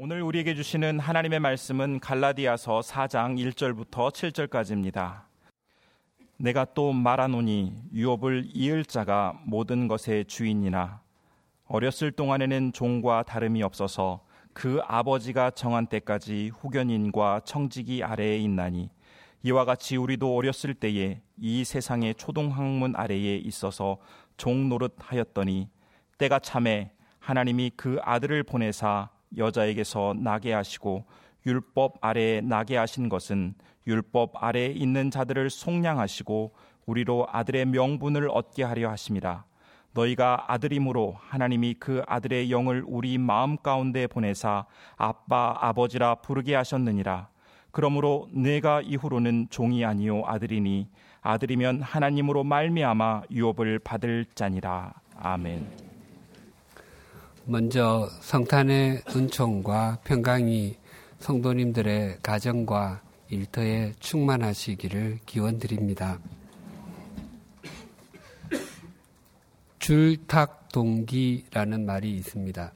오늘 우리에게 주시는 하나님의 말씀은 갈라디아서 4장 1절부터 7절까지입니다. 내가 또 말하노니 유업을 이을 자가 모든 것의 주인이나 어렸을 동안에는 종과 다름이 없어서 그 아버지가 정한 때까지 후견인과 청지기 아래에 있나니 이와 같이 우리도 어렸을 때에 이 세상의 초동학문 아래에 있어서 종 노릇하였더니 때가 참에 하나님이 그 아들을 보내사 여자에게서 나게 하시고 율법 아래에 나게 하신 것은 율법 아래에 있는 자들을 속량하시고 우리로 아들의 명분을 얻게 하려 하심이라 너희가 아들임으로 하나님이 그 아들의 영을 우리 마음 가운데 보내사 아빠 아버지라 부르게 하셨느니라. 그러므로 내가 이후로는 종이 아니요 아들이니 아들이면 하나님으로 말미암아 유업을 받을 자니라. 아멘. 먼저 성탄의 은총과 평강이 성도님들의 가정과 일터에 충만하시기를 기원드립니다. 줄탁동기라는 말이 있습니다.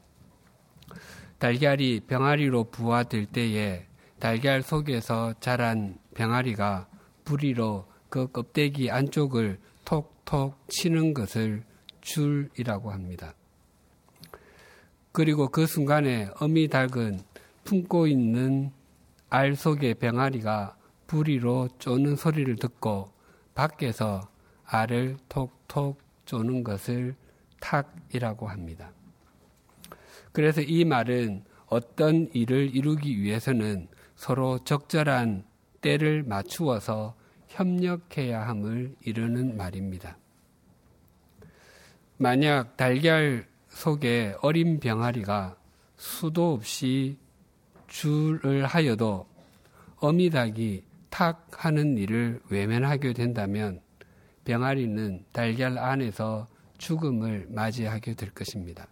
달걀이 병아리로 부화될 때에 달걀 속에서 자란 병아리가 부리로 그 껍데기 안쪽을 톡톡 치는 것을 줄이라고 합니다. 그리고 그 순간에 어미 닭은 품고 있는 알 속의 병아리가 부리로 쪼는 소리를 듣고 밖에서 알을 톡톡 쪼는 것을 탁이라고 합니다. 그래서 이 말은 어떤 일을 이루기 위해서는 서로 적절한 때를 맞추어서 협력해야 함을 이르는 말입니다. 만약 달걀 속에 어린 병아리가 수도 없이 줄을 하여도 어미닭이 탁 하는 일을 외면하게 된다면 병아리는 달걀 안에서 죽음을 맞이하게 될 것입니다.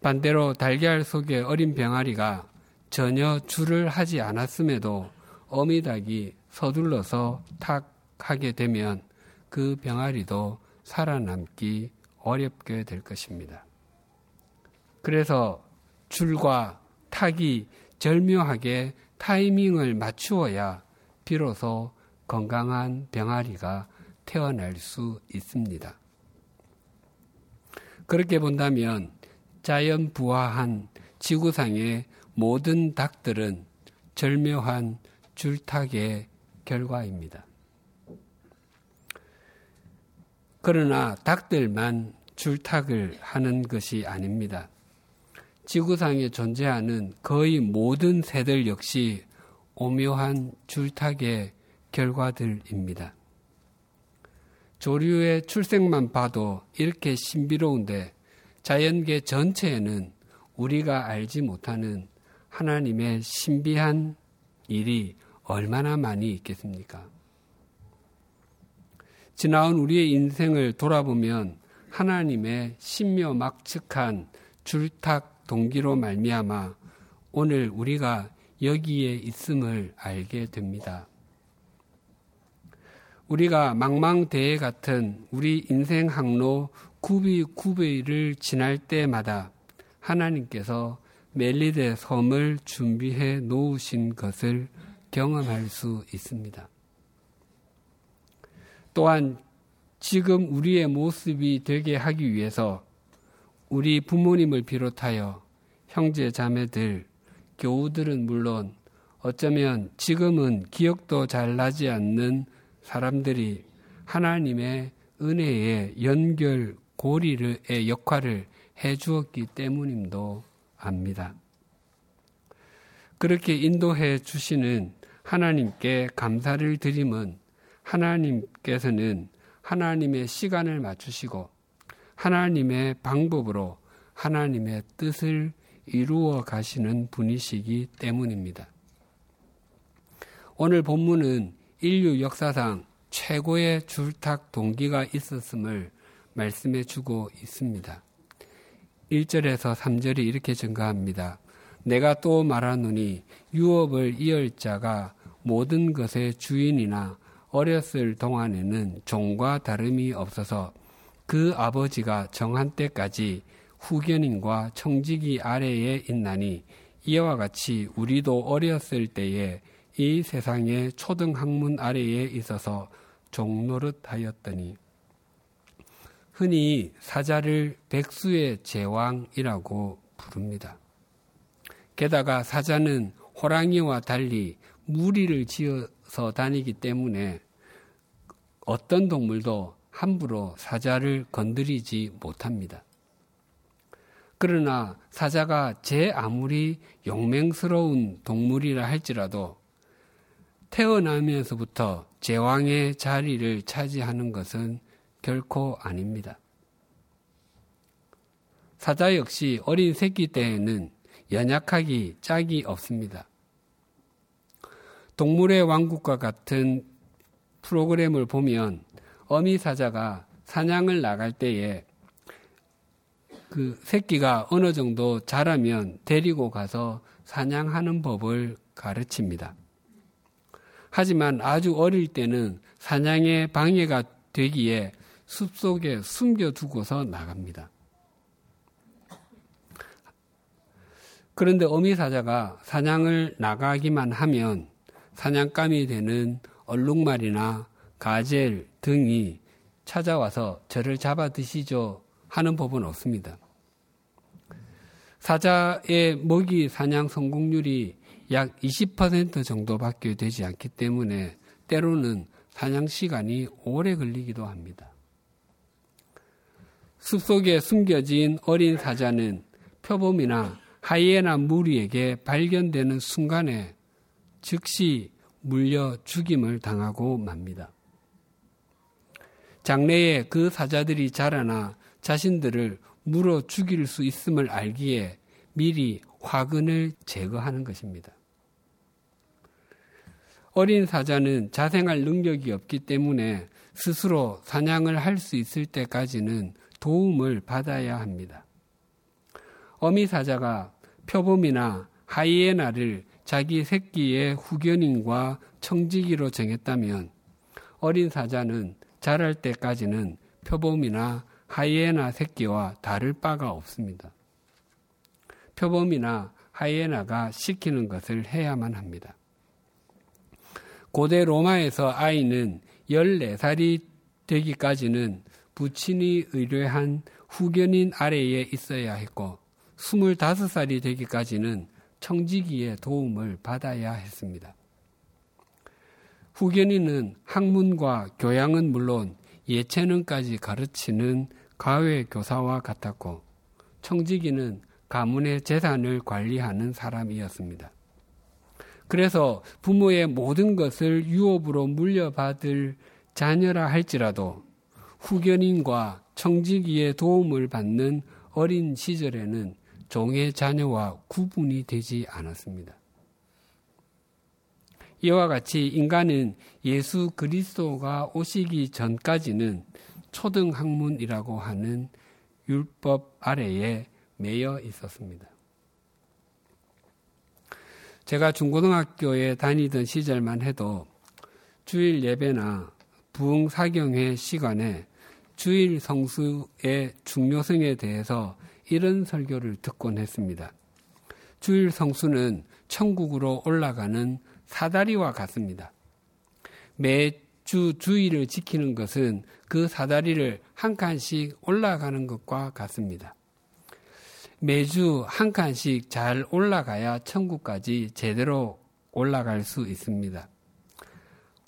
반대로 달걀 속에 어린 병아리가 전혀 줄을 하지 않았음에도 어미닭이 서둘러서 탁 하게 되면 그 병아리도 살아남기 어렵게 될 것입니다. 그래서 줄과 탁이 절묘하게 타이밍을 맞추어야 비로소 건강한 병아리가 태어날 수 있습니다. 그렇게 본다면 자연 부화한 지구상의 모든 닭들은 절묘한 줄탁의 결과입니다. 그러나 닭들만 줄탁을 하는 것이 아닙니다. 지구상에 존재하는 거의 모든 새들 역시 오묘한 줄탁의 결과들입니다. 조류의 출생만 봐도 이렇게 신비로운데 자연계 전체에는 우리가 알지 못하는 하나님의 신비한 일이 얼마나 많이 있겠습니까? 지나온 우리의 인생을 돌아보면 하나님의 신묘 막측한 줄탁 동기로 말미암아 오늘 우리가 여기에 있음을 알게 됩니다. 우리가 망망대해 같은 우리 인생 항로 구비 구비를 지날 때마다 하나님께서 멜리데 섬을 준비해 놓으신 것을 경험할 수 있습니다. 또한 지금 우리의 모습이 되게 하기 위해서 우리 부모님을 비롯하여 형제 자매들, 교우들은 물론 어쩌면 지금은 기억도 잘 나지 않는 사람들이 하나님의 은혜의 연결 고리의 역할을 해 주었기 때문임도 압니다. 그렇게 인도해 주시는 하나님께 감사를 드림은 하나님께서는 하나님의 시간을 맞추시고 하나님의 방법으로 하나님의 뜻을 이루어 가시는 분이시기 때문입니다. 오늘 본문은 인류 역사상 최고의 줄탁 동기가 있었음을 말씀해 주고 있습니다. 1절에서 3절이 이렇게 증가합니다. 내가 또 말하노니 유업을 이을 자가 모든 것의 주인이나 어렸을 동안에는 종과 다름이 없어서 그 아버지가 정한 때까지 후견인과 청지기 아래에 있나니 이와 같이 우리도 어렸을 때에 이 세상의 초등 학문 아래에 있어서 종노릇 하였더니 흔히 사자를 백수의 제왕이라고 부릅니다. 게다가 사자는 호랑이와 달리 무리를 지어 서 다니기 때문에 어떤 동물도 함부로 사자를 건드리지 못합니다. 그러나 사자가 제 아무리 용맹스러운 동물이라 할지라도 태어나면서부터 제왕의 자리를 차지하는 것은 결코 아닙니다. 사자 역시 어린 새끼 때에는 연약하기 짝이 없습니다. 동물의 왕국과 같은 프로그램을 보면 어미 사자가 사냥을 나갈 때에 그 새끼가 어느 정도 자라면 데리고 가서 사냥하는 법을 가르칩니다. 하지만 아주 어릴 때는 사냥에 방해가 되기에 숲속에 숨겨두고서 나갑니다. 그런데 어미 사자가 사냥을 나가기만 하면 사냥감이 되는 얼룩말이나 가젤 등이 찾아와서 저를 잡아 드시죠 하는 법은 없습니다. 사자의 먹이 사냥 성공률이 약 20% 정도밖에 되지 않기 때문에 때로는 사냥 시간이 오래 걸리기도 합니다. 숲속에 숨겨진 어린 사자는 표범이나 하이에나 무리에게 발견되는 순간에 즉시 물려 죽임을 당하고 맙니다. 장래에 그 사자들이 자라나 자신들을 물어 죽일 수 있음을 알기에 미리 화근을 제거하는 것입니다. 어린 사자는 자생할 능력이 없기 때문에 스스로 사냥을 할 수 있을 때까지는 도움을 받아야 합니다. 어미 사자가 표범이나 하이에나를 자기 새끼의 후견인과 청지기로 정했다면 어린 사자는 자랄 때까지는 표범이나 하이에나 새끼와 다를 바가 없습니다. 표범이나 하이에나가 시키는 것을 해야만 합니다. 고대 로마에서 아이는 14살이 되기까지는 부친이 의뢰한 후견인 아래에 있어야 했고 25살이 되기까지는 청지기의 도움을 받아야 했습니다. 후견인은 학문과 교양은 물론 예체능까지 가르치는 가외 교사와 같았고 청지기는 가문의 재산을 관리하는 사람이었습니다. 그래서 부모의 모든 것을 유업으로 물려받을 자녀라 할지라도 후견인과 청지기의 도움을 받는 어린 시절에는 종의 자녀와 구분이 되지 않았습니다. 이와 같이 인간은 예수 그리스도가 오시기 전까지는 초등학문이라고 하는 율법 아래에 매여 있었습니다. 제가 중고등학교에 다니던 시절만 해도 주일 예배나 부흥 사경회 시간에 주일 성수의 중요성에 대해서 이런 설교를 듣곤 했습니다. 주일 성수는 천국으로 올라가는 사다리와 같습니다. 매주 주일을 지키는 것은 그 사다리를 한 칸씩 올라가는 것과 같습니다. 매주 한 칸씩 잘 올라가야 천국까지 제대로 올라갈 수 있습니다.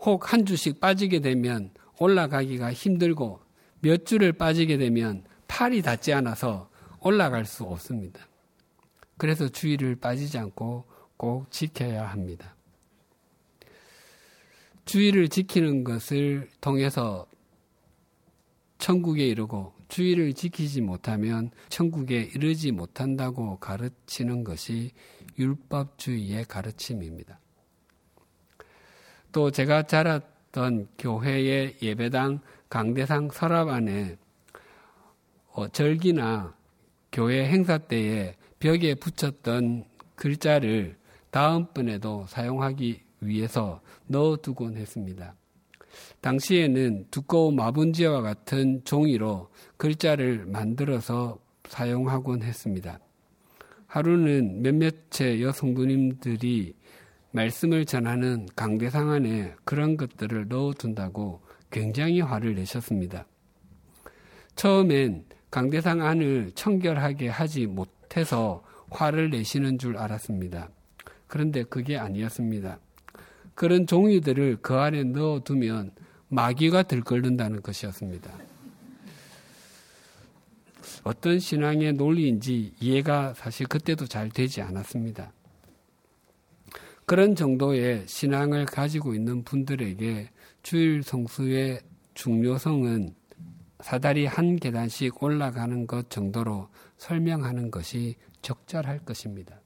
혹 한 주씩 빠지게 되면 올라가기가 힘들고 몇 주를 빠지게 되면 팔이 닿지 않아서 올라갈 수 없습니다. 그래서 주의를 빠지지 않고 꼭 지켜야 합니다. 주의를 지키는 것을 통해서 천국에 이르고 주의를 지키지 못하면 천국에 이르지 못한다고 가르치는 것이 율법주의의 가르침입니다. 또 제가 자랐던 교회의 예배당 강대상 서랍 안에 어, 절기나 교회 행사 때에 벽에 붙였던 글자를 다음번에도 사용하기 위해서 넣어두곤 했습니다. 당시에는 두꺼운 마분지와 같은 종이로 글자를 만들어서 사용하곤 했습니다. 하루는 몇몇의 여성부님들이 말씀을 전하는 강대상 안에 그런 것들을 넣어둔다고 굉장히 화를 내셨습니다. 처음엔 강대상 안을 청결하게 하지 못해서 화를 내시는 줄 알았습니다. 그런데 그게 아니었습니다. 그런 종이들을 그 안에 넣어두면 마귀가 들끓는다는 것이었습니다. 어떤 신앙의 논리인지 이해가 사실 그때도 잘 되지 않았습니다. 그런 정도의 신앙을 가지고 있는 분들에게 주일 성수의 중요성은 사다리 한 계단씩 올라가는 것 정도로 설명하는 것이 적절할 것입니다.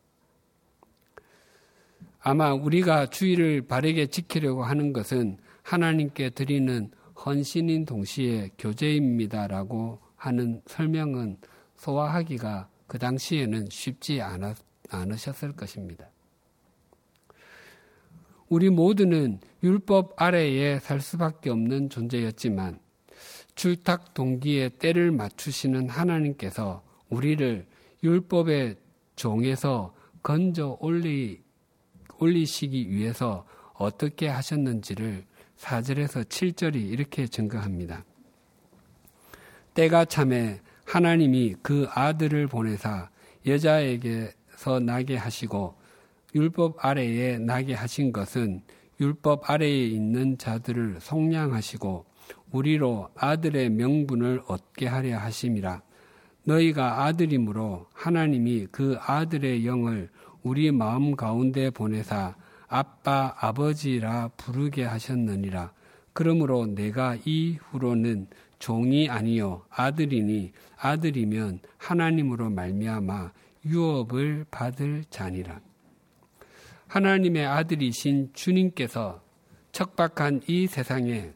아마 우리가 주의를 바르게 지키려고 하는 것은 하나님께 드리는 헌신인 동시에 교제입니다라고 하는 설명은 소화하기가 그 당시에는 쉽지 않았, 않으셨을 것입니다. 우리 모두는 율법 아래에 살 수밖에 없는 존재였지만 출탁 동기에 때를 맞추시는 하나님께서 우리를 율법의 종에서 건져 올리 올리시기 위해서 어떻게 하셨는지를 4절에서 7절이 이렇게 증거합니다. 때가 참에 하나님이 그 아들을 보내사 여자에게서 나게 하시고 율법 아래에 나게 하신 것은 율법 아래에 있는 자들을 속량하시고 우리로 아들의 명분을 얻게 하려 하심이라 너희가 아들이므로 하나님이 그 아들의 영을 우리 마음 가운데 보내사 아빠 아버지라 부르게 하셨느니라. 그러므로 내가 이후로는 종이 아니요 아들이니 아들이면 하나님으로 말미암아 유업을 받을 자니라. 하나님의 아들이신 주님께서 척박한 이 세상에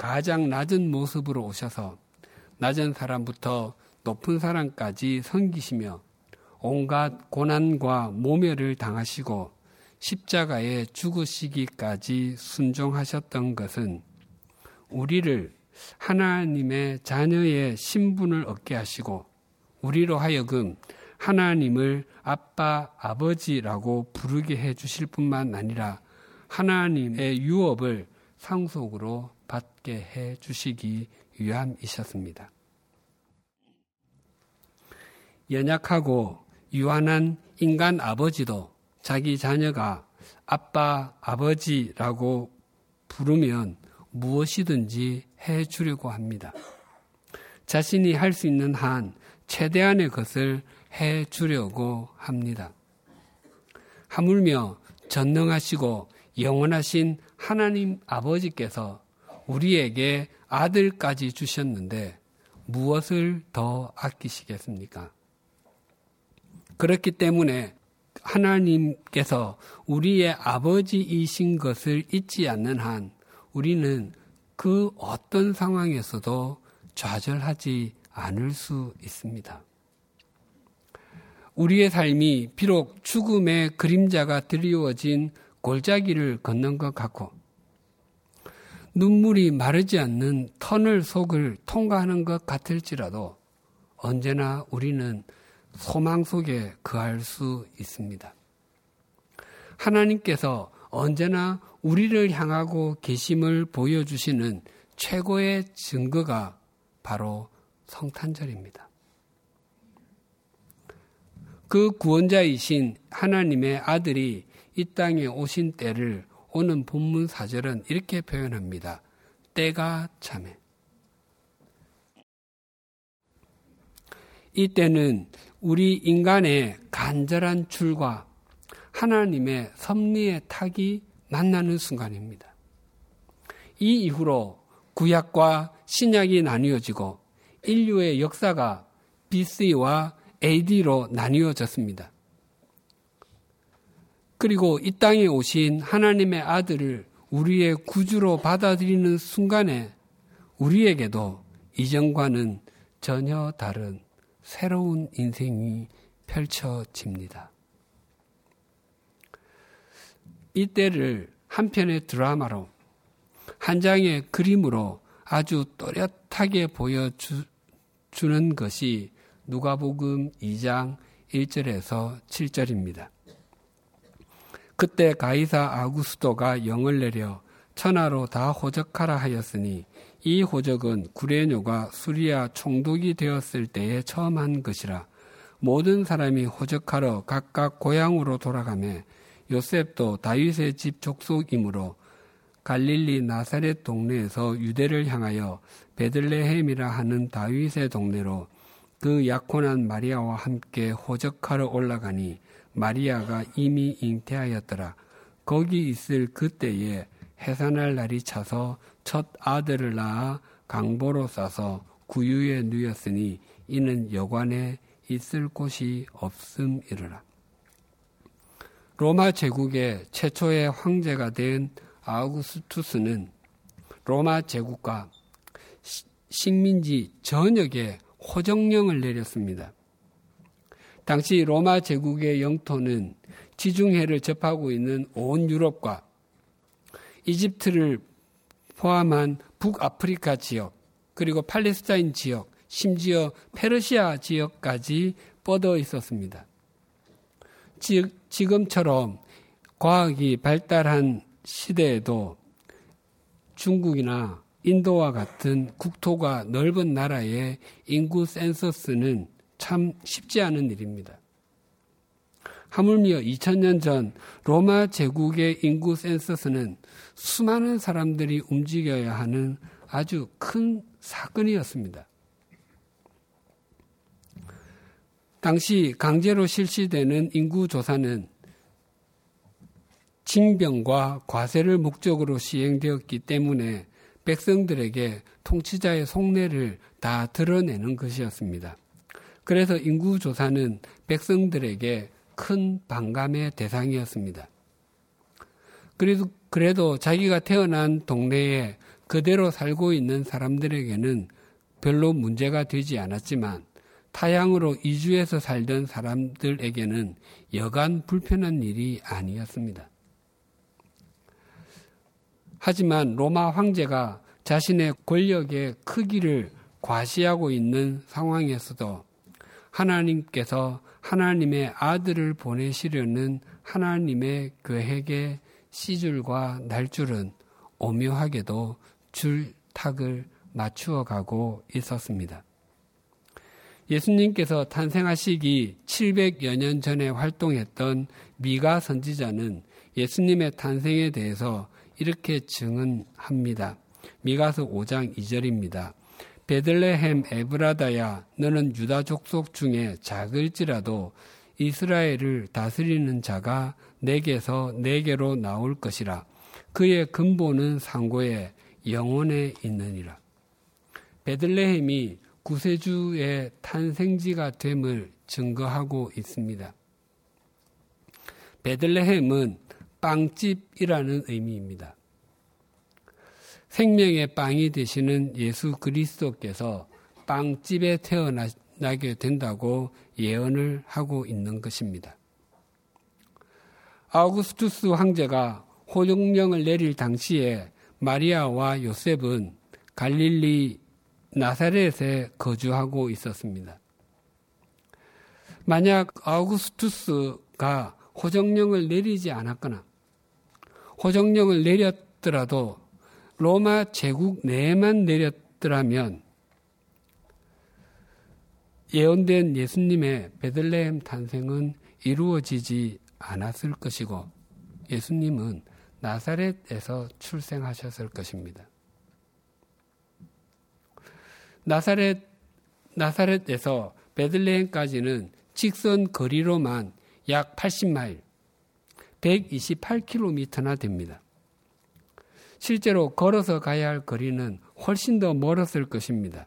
가장 낮은 모습으로 오셔서 낮은 사람부터 높은 사람까지 섬기시며 온갖 고난과 모멸을 당하시고 십자가에 죽으시기까지 순종하셨던 것은 우리를 하나님의 자녀의 신분을 얻게 하시고 우리로 하여금 하나님을 아빠, 아버지라고 부르게 해 주실 뿐만 아니라 하나님의 유업을 상속으로 받게 해 주시기 위함이셨습니다. 연약하고 유한한 인간 아버지도 자기 자녀가 아빠, 아버지라고 부르면 무엇이든지 해 주려고 합니다. 자신이 할 수 있는 한 최대한의 것을 해 주려고 합니다. 하물며 전능하시고 영원하신 하나님 아버지께서 우리에게 아들까지 주셨는데 무엇을 더 아끼시겠습니까? 그렇기 때문에 하나님께서 우리의 아버지이신 것을 잊지 않는 한 우리는 그 어떤 상황에서도 좌절하지 않을 수 있습니다. 우리의 삶이 비록 죽음의 그림자가 드리워진 골짜기를 걷는 것 같고 눈물이 마르지 않는 터널 속을 통과하는 것 같을지라도 언제나 우리는 소망 속에 거할 수 있습니다. 하나님께서 언제나 우리를 향하고 계심을 보여주시는 최고의 증거가 바로 성탄절입니다. 그 구원자이신 하나님의 아들이 이 땅에 오신 때를 오는 본문 사절은 이렇게 표현합니다. 때가 참해. 이 때는 우리 인간의 간절한 줄과 하나님의 섭리의 탁이 만나는 순간입니다. 이 이후로 구약과 신약이 나뉘어지고 인류의 역사가 BC와 AD로 나뉘어졌습니다. 그리고 이 땅에 오신 하나님의 아들을 우리의 구주로 받아들이는 순간에 우리에게도 이전과는 전혀 다른 새로운 인생이 펼쳐집니다. 이때를 한 편의 드라마로 한 장의 그림으로 아주 또렷하게 보여주는 것이 누가복음 2장 1절에서 7절입니다. 그때 가이사 아구스도가 영을 내려 천하로 다 호적하라 하였으니 이 호적은 구레뇨가 수리아 총독이 되었을 때에 처음 한 것이라 모든 사람이 호적하러 각각 고향으로 돌아가매 요셉도 다윗의 집 족속이므로 갈릴리 나사렛 동네에서 유대를 향하여 베들레헴이라 하는 다윗의 동네로 그 약혼한 마리아와 함께 호적하러 올라가니 마리아가 이미 잉태하였더라. 거기 있을 그때에 해산할 날이 차서 첫 아들을 낳아 강보로 싸서 구유에 누였으니 이는 여관에 있을 곳이 없음이르라. 로마 제국의 최초의 황제가 된 아우구스투스는 로마 제국과 식민지 전역에 호정령을 내렸습니다. 당시 로마 제국의 영토는 지중해를 접하고 있는 온 유럽과 이집트를 포함한 북아프리카 지역, 그리고 팔레스타인 지역, 심지어 페르시아 지역까지 뻗어 있었습니다. 즉, 지금처럼 과학이 발달한 시대에도 중국이나 인도와 같은 국토가 넓은 나라의 인구 센서스는 참 쉽지 않은 일입니다. 하물며 2000년 전 로마 제국의 인구 센서스는 수많은 사람들이 움직여야 하는 아주 큰 사건이었습니다. 당시 강제로 실시되는 인구 조사는 징병과 과세를 목적으로 시행되었기 때문에 백성들에게 통치자의 속내를 다 드러내는 것이었습니다. 그래서 인구 조사는 백성들에게 큰 반감의 대상이었습니다. 그래도, 그래도 자기가 태어난 동네에 그대로 살고 있는 사람들에게는 별로 문제가 되지 않았지만 타향으로 이주해서 살던 사람들에게는 여간 불편한 일이 아니었습니다. 하지만 로마 황제가 자신의 권력의 크기를 과시하고 있는 상황에서도 하나님께서 하나님의 아들을 보내시려는 하나님의 계획의 시줄과 날줄은 오묘하게도 줄탁을 맞추어 가고 있었습니다. 예수님께서 탄생하시기 700여 년 전에 활동했던 미가 선지자는 예수님의 탄생에 대해서 이렇게 증언합니다. 미가서 5장 2절입니다. 베들레헴 에브라다야 너는 유다 족속 중에 작을지라도 이스라엘을 다스리는 자가 내게서 내게로 나올 것이라. 그의 근본은 상고에 영원에 있느니라. 베들레헴이 구세주의 탄생지가 됨을 증거하고 있습니다. 베들레헴은 빵집이라는 의미입니다. 생명의 빵이 되시는 예수 그리스도께서 빵집에 태어나게 된다고 예언을 하고 있는 것입니다. 아우구스투스 황제가 호령령을 내릴 당시에 마리아와 요셉은 갈릴리 나사렛에 거주하고 있었습니다. 만약 아우구스투스가 호정령을 내리지 않았거나 호정령을 내렸더라도 로마 제국 내에만 내렸더라면 예언된 예수님의 베들레헴 탄생은 이루어지지 않았을 것이고 예수님은 나사렛에서 출생하셨을 것입니다. 나사렛 나사렛에서 베들레헴까지는 직선 거리로만 약 80마일, 128km나 됩니다. 실제로 걸어서 가야 할 거리는 훨씬 더 멀었을 것입니다.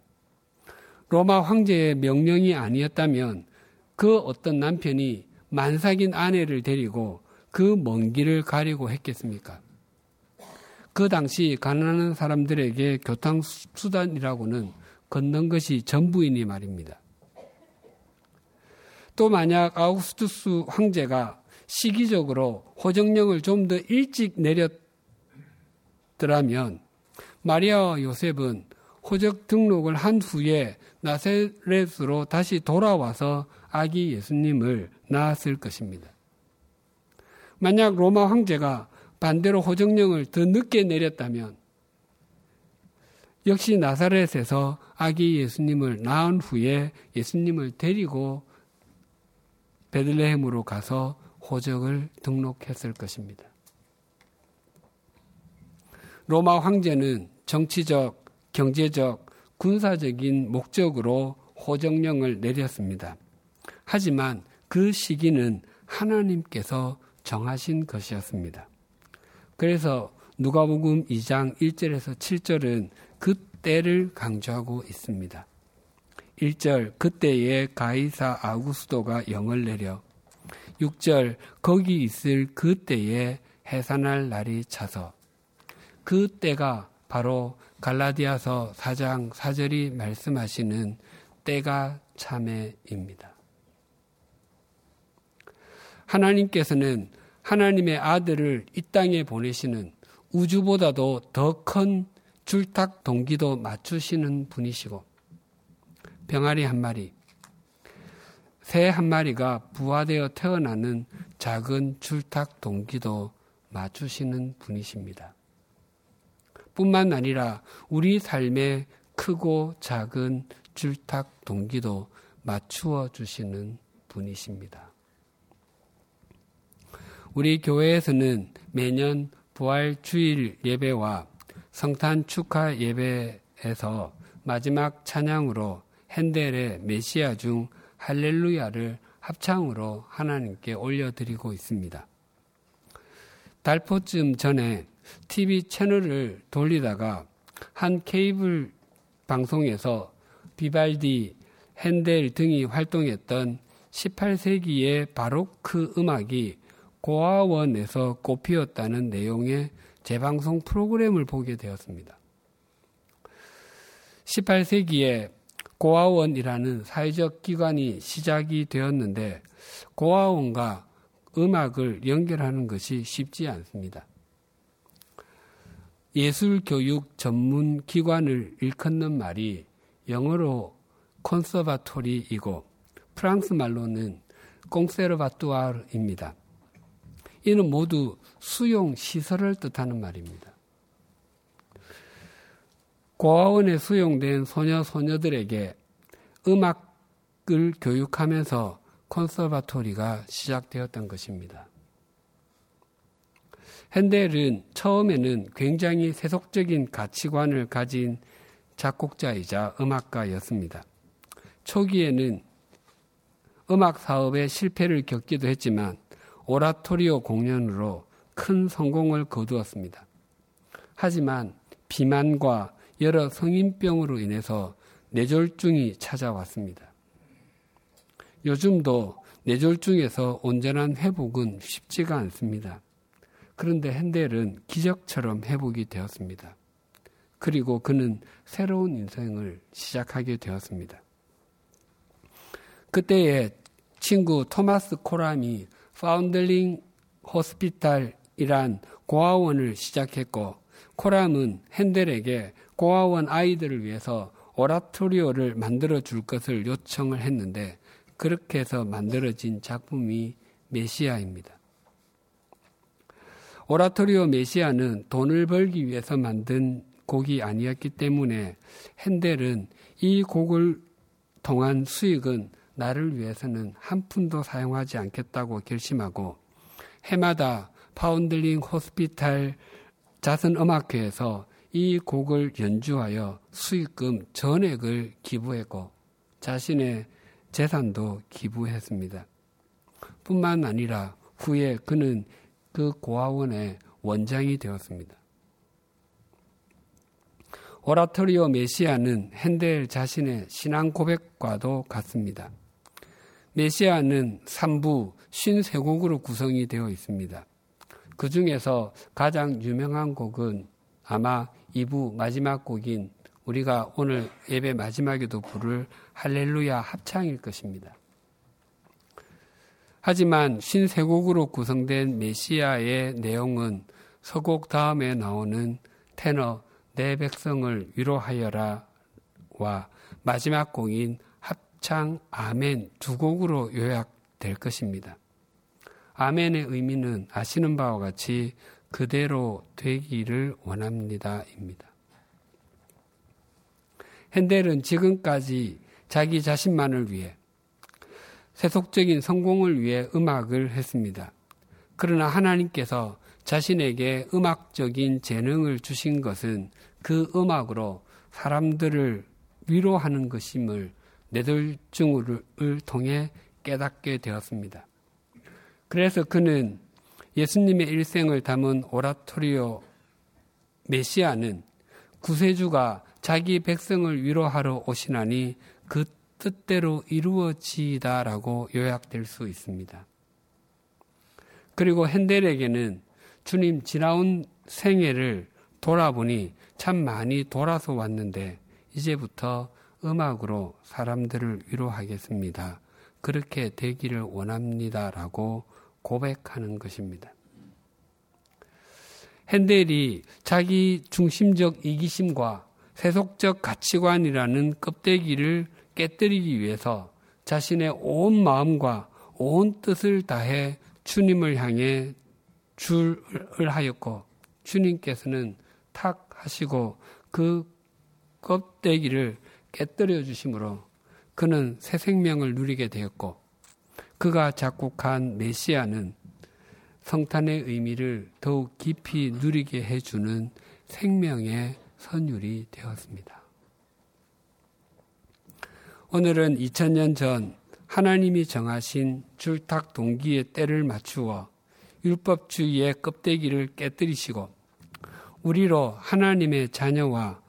로마 황제의 명령이 아니었다면 그 어떤 남편이 만삭인 아내를 데리고 그 먼 길을 가려고 했겠습니까? 그 당시 가난한 사람들에게 교통수단이라고는 걷는 것이 전부이니 말입니다. 또 만약 아우구스투스 황제가 시기적으로 호정령을 좀 더 일찍 내렸 더라면 마리아와 요셉은 호적 등록을 한 후에 나세렛으로 다시 돌아와서 아기 예수님을 낳았을 것입니다. 만약 로마 황제가 반대로 호정령을 더 늦게 내렸다면 역시 나사렛에서 아기 예수님을 낳은 후에 예수님을 데리고 베들레헴으로 가서 호적을 등록했을 것입니다. 로마 황제는 정치적, 경제적, 군사적인 목적으로 호정령을 내렸습니다. 하지만 그 시기는 하나님께서 정하신 것이었습니다. 그래서 누가복음 2장 1절에서 7절은 그때를 강조하고 있습니다. 1절 그때에 가이사 아구스도가 영을 내려 6절 거기 있을 그때에 해산할 날이 차서 그 때가 바로 갈라디아서 4장 4절이 말씀하시는 때가 참회입니다. 하나님께서는 하나님의 아들을 이 땅에 보내시는 우주보다도 더 큰 줄탁 동기도 맞추시는 분이시고 병아리 한 마리, 새 한 마리가 부화되어 태어나는 작은 줄탁 동기도 맞추시는 분이십니다. 뿐만 아니라 우리 삶의 크고 작은 줄탁 동기도 맞추어 주시는 분이십니다. 우리 교회에서는 매년 부활 주일 예배와 성탄 축하 예배에서 마지막 찬양으로 핸델의 메시아 중 할렐루야를 합창으로 하나님께 올려드리고 있습니다. 달포쯤 전에 TV 채널을 돌리다가 한 케이블 방송에서 비발디, 핸델 등이 활동했던 18세기의 바로크 음악이 고아원에서 꽃피웠다는 내용의 재방송 프로그램을 보게 되었습니다. 18세기에 고아원이라는 사회적 기관이 시작이 되었는데 고아원과 음악을 연결하는 것이 쉽지 않습니다. 예술 교육 전문 기관을 일컫는 말이 영어로 콘서바토리이고 프랑스 말로는 꽁세르바뚜아르입니다. 이는 모두 수용 시설을 뜻하는 말입니다. 고아원에 수용된 소녀 소녀들에게 음악을 교육하면서 콘서바토리가 시작되었던 것입니다. 핸델은 처음에는 굉장히 세속적인 가치관을 가진 작곡자이자 음악가였습니다. 초기에는 음악 사업의 실패를 겪기도 했지만 오라토리오 공연으로 큰 성공을 거두었습니다. 하지만 비만과 여러 성인병으로 인해서 뇌졸중이 찾아왔습니다. 요즘도 뇌졸중에서 온전한 회복은 쉽지가 않습니다. 그런데 핸델은 기적처럼 회복이 되었습니다. 그리고 그는 새로운 인생을 시작하게 되었습니다. 그때에 친구 토마스 코람이 파운들링 호스피탈이란 고아원을 시작했고 코람은 핸델에게 고아원 아이들을 위해서 오라토리오를 만들어 줄 것을 요청을 했는데 그렇게 해서 만들어진 작품이 메시아입니다. 오라토리오 메시아는 돈을 벌기 위해서 만든 곡이 아니었기 때문에 핸델은 이 곡을 통한 수익은 나를 위해서는 한 푼도 사용하지 않겠다고 결심하고 해마다 파운들링 호스피탈 자선 음악회에서 이 곡을 연주하여 수익금 전액을 기부했고 자신의 재산도 기부했습니다. 뿐만 아니라 후에 그는 그 고아원의 원장이 되었습니다. 오라토리오 메시아는 핸델 자신의 신앙 고백과도 같습니다. 메시아는 3부 53곡으로 구성이 되어 있습니다. 그 중에서 가장 유명한 곡은 아마 2부 마지막 곡인 우리가 오늘 예배 마지막에도 부를 할렐루야 합창일 것입니다. 하지만 53곡으로 구성된 메시아의 내용은 서곡 다음에 나오는 테너 내 백성을 위로하여라 찬양과 마지막 곡인 합창 아멘 두 곡으로 요약될 것입니다. 아멘의 의미는 아시는 바와 같이 그대로 되기를 원합니다입니다. 핸델은 지금까지 자기 자신만을 위해 세속적인 성공을 위해 음악을 했습니다. 그러나 하나님께서 자신에게 음악적인 재능을 주신 것은 그 음악으로 사람들을 위로하는 것임을 내돌증을 통해 깨닫게 되었습니다. 그래서 그는 예수님의 일생을 담은 오라토리오 메시아는 구세주가 자기 백성을 위로하러 오시나니 그 뜻대로 이루어지다라고 요약될 수 있습니다. 그리고 핸델에게는 주님 지나온 생애를 돌아보니 참 많이 돌아서 왔는데 이제부터 음악으로 사람들을 위로하겠습니다. 그렇게 되기를 원합니다라고 고백하는 것입니다. 핸델이 자기 중심적 이기심과 세속적 가치관이라는 껍데기를 깨뜨리기 위해서 자신의 온 마음과 온 뜻을 다해 주님을 향해 줄을 하였고 주님께서는 탁 하시고 그 껍데기를 깨뜨려 주심으로 그는 새 생명을 누리게 되었고 그가 작곡한 메시아는 성탄의 의미를 더욱 깊이 누리게 해주는 생명의 선율이 되었습니다. 오늘은 2000년 전 하나님이 정하신 줄탁 동기의 때를 맞추어 율법주의의 껍데기를 깨뜨리시고 우리로 하나님의 자녀와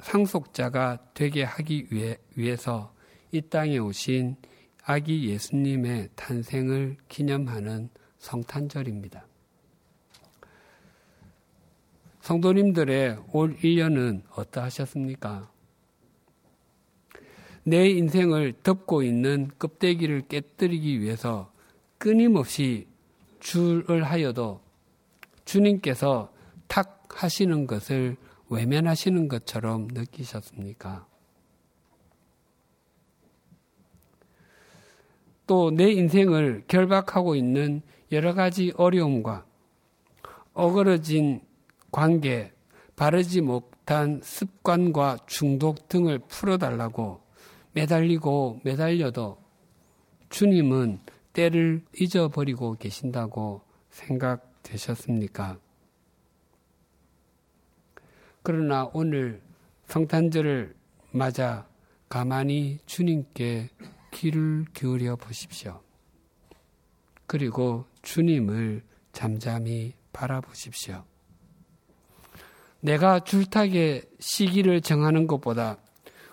상속자가 되게 하기 위해, 위해서 이 땅에 오신 아기 예수님의 탄생을 기념하는 성탄절입니다. 성도님들의 올 1년은 어떠하셨습니까? 내 인생을 덮고 있는 껍데기를 깨뜨리기 위해서 끊임없이 줄을 하여도 주님께서 탁 하시는 것을 외면하시는 것처럼 느끼셨습니까? 또 내 인생을 결박하고 있는 여러 가지 어려움과 어그러진 관계, 바르지 못한 습관과 중독 등을 풀어달라고 매달리고 매달려도 주님은 때를 잊어버리고 계신다고 생각되셨습니까? 그러나 오늘 성탄절을 맞아 가만히 주님께 귀를 기울여 보십시오. 그리고 주님을 잠잠히 바라보십시오. 내가 줄타기의 시기를 정하는 것보다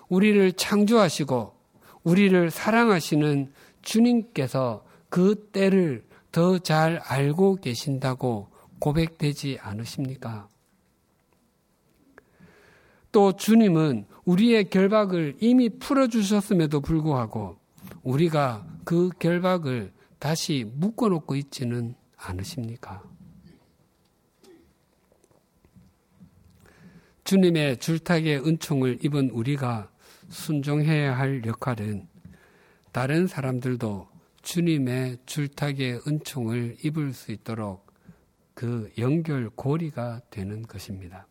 우리를 창조하시고 우리를 사랑하시는 주님께서 그 때를 더 잘 알고 계신다고 고백되지 않으십니까? 또 주님은 우리의 결박을 이미 풀어주셨음에도 불구하고 우리가 그 결박을 다시 묶어놓고 있지는 않으십니까? 주님의 줄타기의 은총을 입은 우리가 순종해야 할 역할은 다른 사람들도 주님의 줄타기의 은총을 입을 수 있도록 그 연결 고리가 되는 것입니다.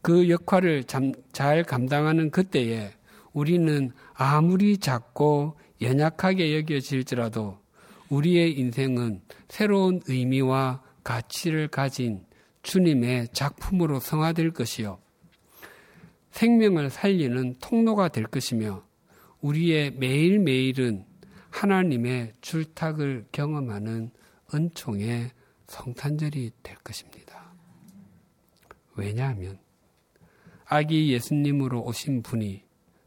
그 역할을 잘 감당하는 그때에 우리는 아무리 작고 연약하게 여겨질지라도 우리의 인생은 새로운 의미와 가치를 가진 주님의 작품으로 성화될 것이요. 생명을 살리는 통로가 될 것이며 우리의 매일매일은 하나님의 줄탁을 경험하는 은총의 성탄절이 될 것입니다. 왜냐하면 아기 예수님으로 오신 분이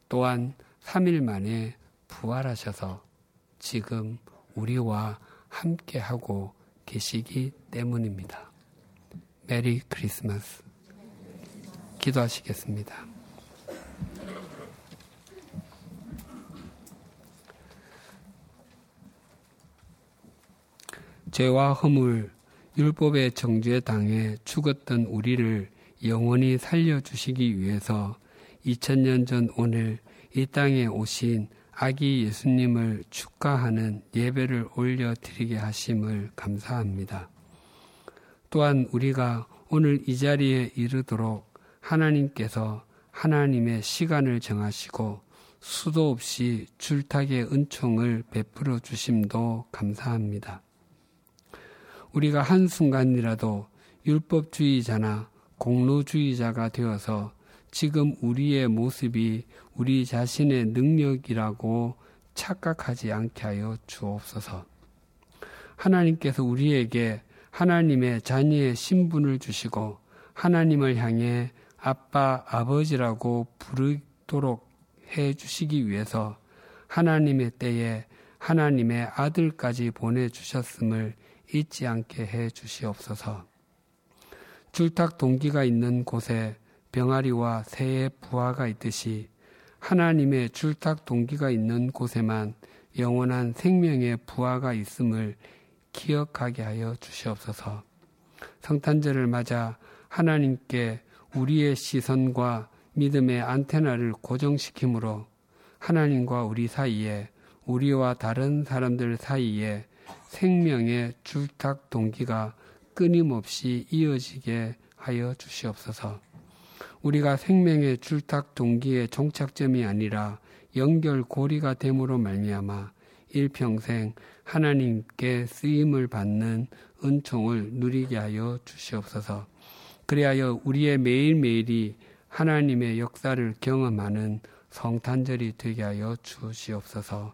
또한 3일 만에 부활하셔서 지금 우리와 함께하고 계시기 때문입니다. 메리 크리스마스. 기도하시겠습니다. 죄와 허물, 율법의 정죄 당해 죽었던 우리를 영원히 살려주시기 위해서 2000년 전 오늘 이 땅에 오신 아기 예수님을 축하하는 예배를 올려드리게 하심을 감사합니다. 또한 우리가 오늘 이 자리에 이르도록 하나님께서 하나님의 시간을 정하시고 수도 없이 줄타기의 은총을 베풀어 주심도 감사합니다. 우리가 한순간이라도 율법주의자나 공로주의자가 되어서 지금 우리의 모습이 우리 자신의 능력이라고 착각하지 않게 하여 주옵소서. 하나님께서 우리에게 하나님의 자녀의 신분을 주시고 하나님을 향해 아빠, 아버지라고 부르도록 해 주시기 위해서 하나님의 때에 하나님의 아들까지 보내주셨음을 잊지 않게 해 주시옵소서. 줄탁 동기가 있는 곳에 병아리와 새의 부하가 있듯이 하나님의 줄탁 동기가 있는 곳에만 영원한 생명의 부하가 있음을 기억하게 하여 주시옵소서. 성탄절을 맞아 하나님께 우리의 시선과 믿음의 안테나를 고정시키므로 하나님과 우리 사이에 우리와 다른 사람들 사이에 생명의 줄탁 동기가 끊임없이 이어지게 하여 주시옵소서. 우리가 생명의 줄탁 동기의 종착점이 아니라 연결고리가 됨으로 말미암아 일평생 하나님께 쓰임을 받는 은총을 누리게 하여 주시옵소서. 그리하여 우리의 매일매일이 하나님의 역사를 경험하는 성탄절이 되게 하여 주시옵소서.